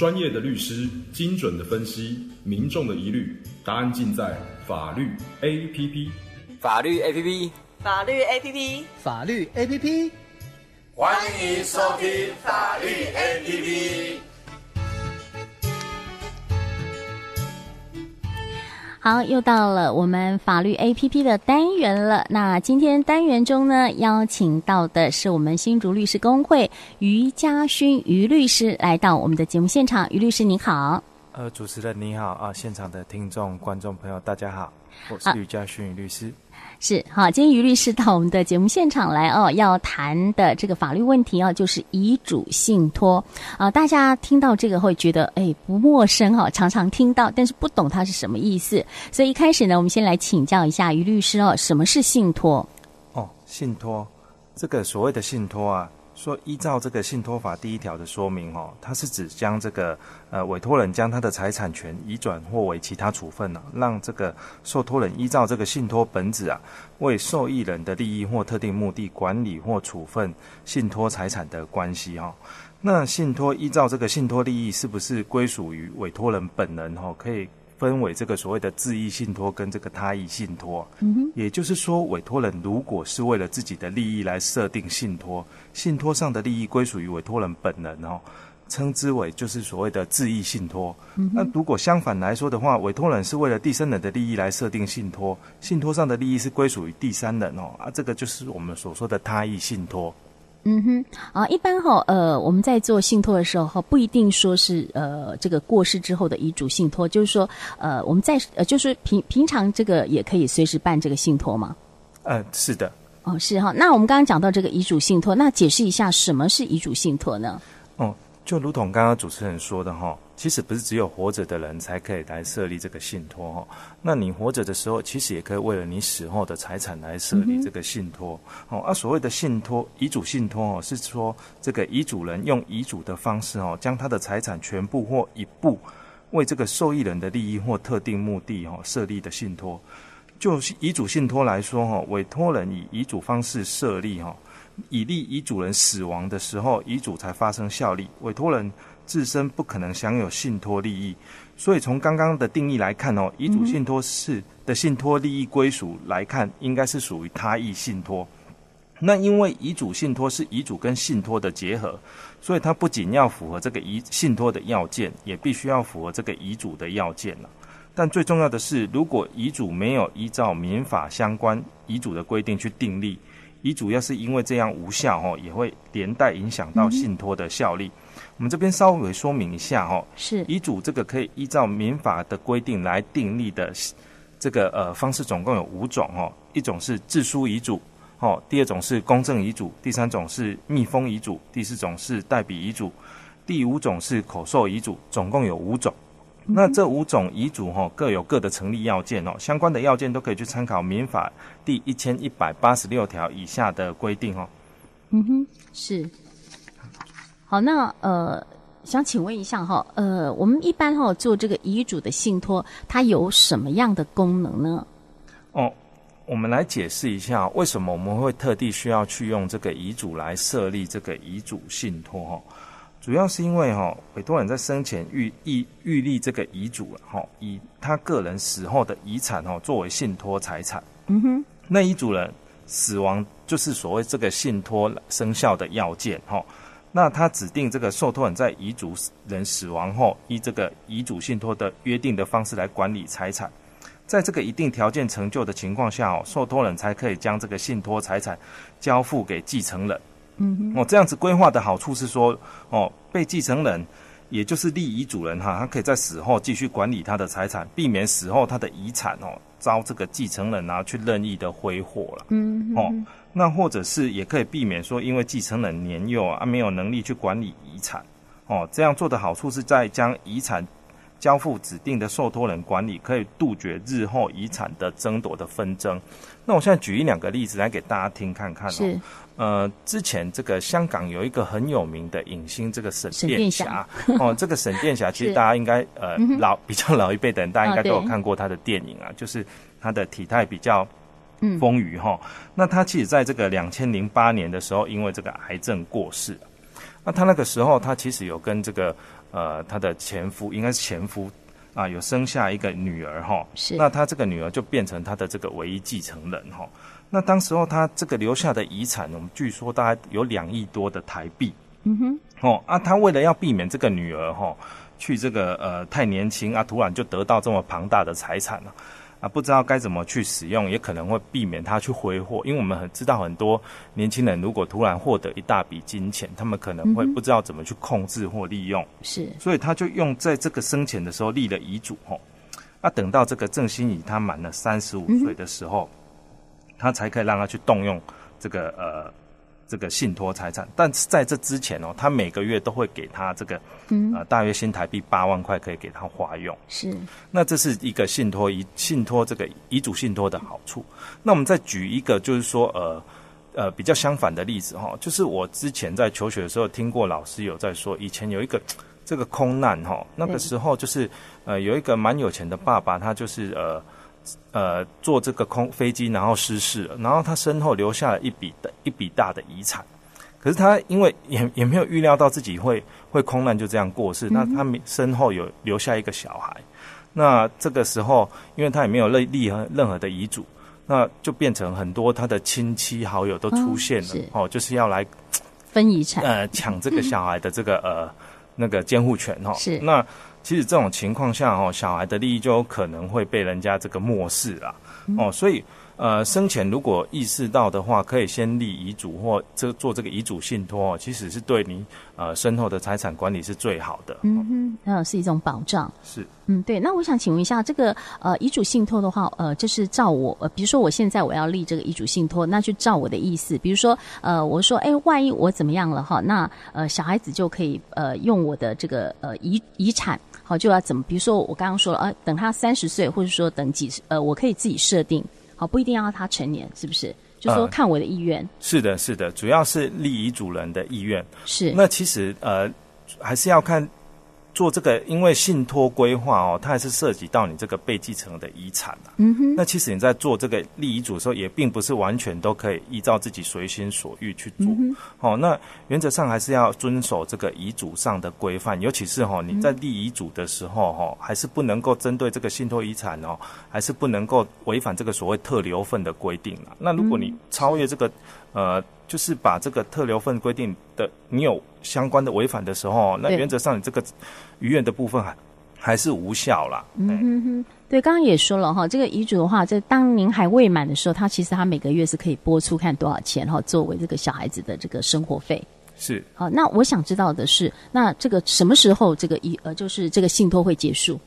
专业的律师，精准的分析，民众的疑虑，答案尽在法律 APP。法律 APP，法律 APP，法律 APP，欢迎收听法律 APP。好，又到了我们法律 APP 的单元了。那今天单元中呢，邀请到的是我们新竹律师工会于家勋于律师来到我们的节目现场。于律师您好。呃，主持人你好啊，现场的听众观众朋友大家好，我是吕家勋律师。是好，今天于律师到我们的节目现场来哦，要谈的这个法律问题哦，就是遗嘱信托啊。大家听到这个会觉得哎不陌生哈，常常听到，但是不懂它是什么意思。所以一开始呢，我们先来请教一下于律师哦，什么是信托？哦，信托，这个所谓的信托啊。说依照这个信托法第一条的说明，哦，它是指将这个呃委托人将他的财产权移转或为其他处分呢，让这个受托人依照这个信托本旨啊，为受益人的利益或特定目的管理或处分信托财产的关系哈。那信托依照这个信托利益是不是归属于委托人本人哈？可以。分为这个所谓的自益信托跟这个他益信托，嗯哼，也就是说，委托人如果是为了自己的利益来设定信托，信托上的利益归属于委托人本人哦，称之为就是所谓的自益信托。嗯，那如果相反来说的话，委托人是为了第三人的利益来设定信托，信托上的利益是归属于第三人哦，啊，这个就是我们所说的他益信托。嗯哼，啊，一般哈，呃，我们在做信托的时候哈，不一定说是呃这个过世之后的遗嘱信托，就是说呃我们在呃就是平平常这个也可以随时办这个信托吗？呃，是的。哦，是哈。那我们刚刚讲到这个遗嘱信托，那解释一下什么是遗嘱信托呢？哦，就如同刚刚主持人说的哈。其实不是只有活着的人才可以来设立这个信托哈，那你活着的时候，其实也可以为了你死后的财产来设立这个信托哦。而所谓的信托，遗嘱信托哦，是说这个遗嘱人用遗嘱的方式哦，将他的财产全部或一部为这个受益人的利益或特定目的哈设立的信托。就遗嘱信托来说哈，委托人以遗嘱方式设立哈，以利遗嘱人死亡的时候，遗嘱才发生效力。委托人。自身不可能享有信托利益，所以从刚刚的定义来看哦，遗嘱信托是的信托利益归属来看，应该是属于他益信托。那因为遗嘱信托是遗嘱跟信托的结合，所以它不仅要符合这个遗信托的要件，也必须要符合这个遗嘱的要件了。但最重要的是，如果遗嘱没有依照民法相关遗嘱的规定去订立，遗嘱要是因为这样无效哦，也会连带影响到信托的效力。我们这边稍微说明一下哦，是遗嘱这个可以依照民法的规定来订立的，这个呃方式总共有五种哦，一种是自书遗嘱，哦，第二种是公证遗嘱，第三种是密封遗嘱，第四种是代笔遗嘱，第五种是口授遗嘱，总共有五种。嗯、那这五种遗嘱哈各有各的成立要件哦，相关的要件都可以去参考民法第一千一百八十六条以下的规定哦。嗯哼，是。好，那呃，想请问一下哈，呃，我们一般哈做这个遗嘱的信托，它有什么样的功能呢？哦，我们来解释一下为什么我们会特地需要去用这个遗嘱来设立这个遗嘱信托哈。主要是因为哈，委托人在生前预预预立这个遗嘱了哈，以他个人死后的遗产哈作为信托财产。嗯哼，那遗嘱人死亡就是所谓这个信托生效的要件哈。那他指定这个受托人在遗嘱人死亡后，依这个遗嘱信托的约定的方式来管理财产，在这个一定条件成就的情况下哦，受托人才可以将这个信托财产交付给继承人。嗯，哦，这样子规划的好处是说，哦，被继承人也就是立遗嘱人哈，他可以在死后继续管理他的财产，避免死后他的遗产哦遭这个继承人啊去任意的挥霍了。嗯，哦。那或者是也可以避免说，因为继承人年幼啊，没有能力去管理遗产，哦，这样做的好处是在将遗产交付指定的受托人管理，可以杜绝日后遗产的争夺的纷争。那我现在举一两个例子来给大家听看看哦。是。呃，之前这个香港有一个很有名的影星，这个沈殿霞哦，这个沈殿霞 其实大家应该呃老比较老一辈的人，大家应该都有看过他的电影啊，哦、就是他的体态比较。嗯，丰腴哈，那他其实在这个两千零八年的时候，因为这个癌症过世。那他那个时候，他其实有跟这个呃他的前夫，应该是前夫啊，有生下一个女儿哈，是，那他这个女儿就变成他的这个唯一继承人哈。那当时候他这个留下的遗产，我们据说大概有两亿多的台币。嗯哼。哦啊，他为了要避免这个女儿哈去这个呃太年轻啊，突然就得到这么庞大的财产了啊，不知道该怎么去使用，也可能会避免他去挥霍。因为我们很知道很多年轻人如果突然获得一大笔金钱，他们可能会不知道怎么去控制或利用。是。所以他就用在这个生前的时候立了遗嘱哈，啊，等到这个郑欣宜他满了三十五岁的时候。他才可以让他去动用这个呃这个信托财产，但是在这之前哦，他每个月都会给他这个嗯呃大约新台币八万块可以给他花用。是，那这是一个信托遗信托这个遗嘱信托的好处。那我们再举一个就是说呃呃比较相反的例子哈，就是我之前在求学的时候听过老师有在说，以前有一个这个空难哈，那个时候就是呃有一个蛮有钱的爸爸，他就是呃。呃，坐这个空飞机，然后失事了，然后他身后留下了一笔的一笔大的遗产，可是他因为也也没有预料到自己会会空难就这样过世，那他身后有留下一个小孩，那这个时候因为他也没有立立任何的遗嘱，那就变成很多他的亲戚好友都出现了，哦，哦，就是要来分遗产，呃，抢这个小孩的这个呃那个监护权哈，哦，是。那。其实这种情况下，哦，小孩的利益就有可能会被人家这个漠视了，哦，所以。呃，生前如果意识到的话，可以先立遗嘱或这做这个遗嘱信托，其实是对你呃身后的财产管理是最好的。嗯哼，嗯，是一种保障。是，嗯，对。那我想请问一下，这个呃遗嘱信托的话，呃，就是照我，呃，比如说我现在我要立这个遗嘱信托，那就照我的意思，比如说呃，我说，哎，万一我怎么样了哈，那呃小孩子就可以呃用我的这个呃遗遗产，好就要怎么，比如说我刚刚说了，呃，等他三十岁，或者说等几十，呃，我可以自己设定。好，不一定要他成年，是不是？就说看我的意愿。呃，是的，是的，主要是立遗嘱人的意愿。是。那其实呃，还是要看。做这个，因为信托规划哦，它还是涉及到你这个被继承的遗产啊。嗯哼。那其实你在做这个立遗嘱的时候，也并不是完全都可以依照自己随心所欲去做。嗯哦，那原则上还是要遵守这个遗嘱上的规范，尤其是哈、哦、你在立遗嘱的时候哈、哦，还是不能够针对这个信托遗产哦，还是不能够违反这个所谓特留份的规定啊。那如果你超越这个。呃，就是把这个特留份规定的，你有相关的违反的时候，那原则上你这个遗愿的部分还还是无效啦。嗯哼哼，对，刚刚也说了哈，这个遗嘱的话，在当您还未满的时候，他其实他每个月是可以拨出看多少钱哈，作为这个小孩子的这个生活费。是。好，那我想知道的是，那这个什么时候这个遗呃，就是这个信托会结束？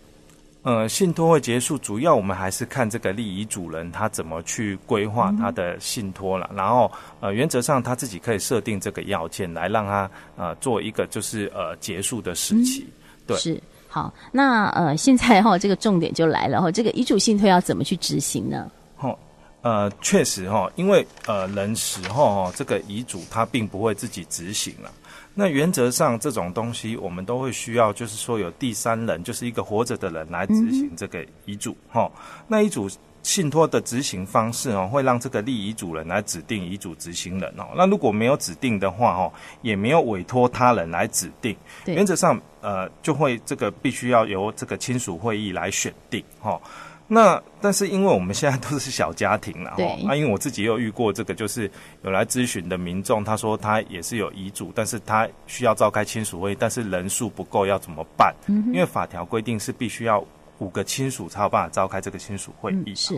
呃，信托会结束，主要我们还是看这个立遗嘱人他怎么去规划他的信托了。嗯、然后，呃，原则上他自己可以设定这个要件，来让他呃做一个就是呃结束的时期。嗯、对，是好。那呃，现在哈、哦，这个重点就来了哈、哦，这个遗嘱信托要怎么去执行呢？哦，呃，确实哈、哦，因为呃人死后哈，这个遗嘱他并不会自己执行了。那原则上，这种东西我们都会需要，就是说有第三人，就是一个活着的人来执行这个遗嘱。哈、嗯，那遗嘱信托的执行方式哦，会让这个立遗嘱人来指定遗嘱执行人哦。那如果没有指定的话哦，也没有委托他人来指定，原则上呃，就会这个必须要由这个亲属会议来选定。哈。那但是因为我们现在都是小家庭了，哈，啊，因为我自己也有遇过这个，就是有来咨询的民众，他说他也是有遗嘱，但是他需要召开亲属会议，但是人数不够，要怎么办？嗯，因为法条规定是必须要五个亲属才有办法召开这个亲属会议，嗯，是。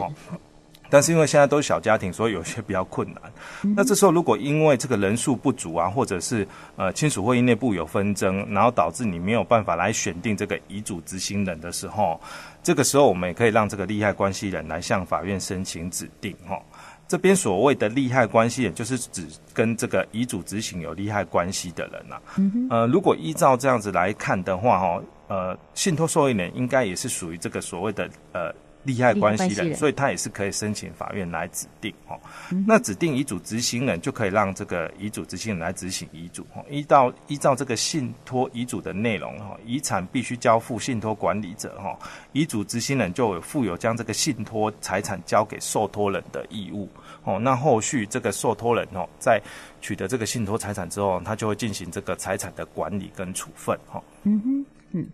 但是因为现在都是小家庭，所以有些比较困难。嗯、那这时候如果因为这个人数不足啊，或者是呃亲属会议内部有纷争，然后导致你没有办法来选定这个遗嘱执行人的时候，这个时候我们也可以让这个利害关系人来向法院申请指定。哈，这边所谓的利害关系人，就是指跟这个遗嘱执行有利害关系的人呐、啊。嗯呃，如果依照这样子来看的话，哈，呃，信托受益人应该也是属于这个所谓的呃。利害关系人，所以他也是可以申请法院来指定哦。那指定遗嘱执行人就可以让这个遗嘱执行人来执行遗嘱哦。依照依照这个信托遗嘱的内容哈，遗产必须交付信托管理者哈，遗嘱执行人就有负有将这个信托财产交给受托人的义务哦。那后续这个受托人哦，在取得这个信托财产之后，他就会进行这个财产的管理跟处分哈。嗯哼。嗯。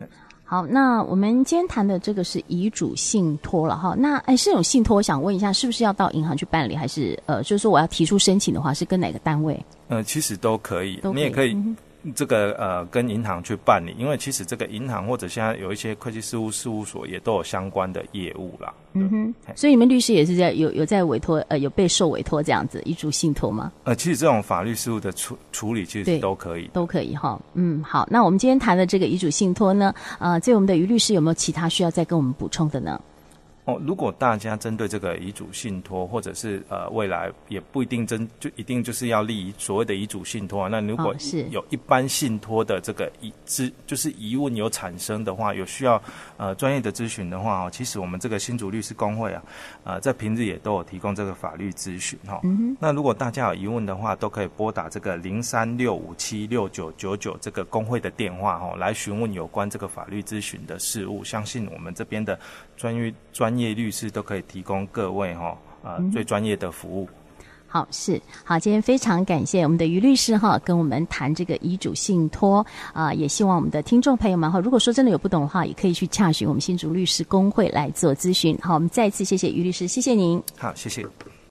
好，那我们今天谈的这个是遗嘱信托了哈。那哎，这种信托，我想问一下，是不是要到银行去办理，还是呃，就是说我要提出申请的话，是跟哪个单位？呃，其实都可以，都可以你也可以。嗯这个呃，跟银行去办理，因为其实这个银行或者现在有一些会计事务事务所也都有相关的业务啦。嗯哼，所以你们律师也是在有有在委托呃有被受委托这样子遗嘱信托吗？呃，其实这种法律事务的处处理其实都可以，都可以哈。嗯，好，那我们今天谈的这个遗嘱信托呢，呃，这位我们的于律师有没有其他需要再跟我们补充的呢？哦，如果大家针对这个遗嘱信托，或者是呃未来也不一定真就一定就是要立所谓的遗嘱信托啊，那如果是有一般信托的这个疑之就是疑问有产生的话，有需要呃专业的咨询的话哦，其实我们这个新竹律师工会啊，呃在平日也都有提供这个法律咨询哈。嗯。那如果大家有疑问的话，都可以拨打这个零三六五七六九九九这个工会的电话哈，来询问有关这个法律咨询的事务。相信我们这边的专业专。专业律师都可以提供各位哈呃最专业的服务。好，是好，今天非常感谢我们的于律师哈，跟我们谈这个遗嘱信托啊，也希望我们的听众朋友们哈，如果说真的有不懂的话，也可以去洽询我们新竹律师工会来做咨询。好，我们再次谢谢于律师，谢谢您。好，谢谢。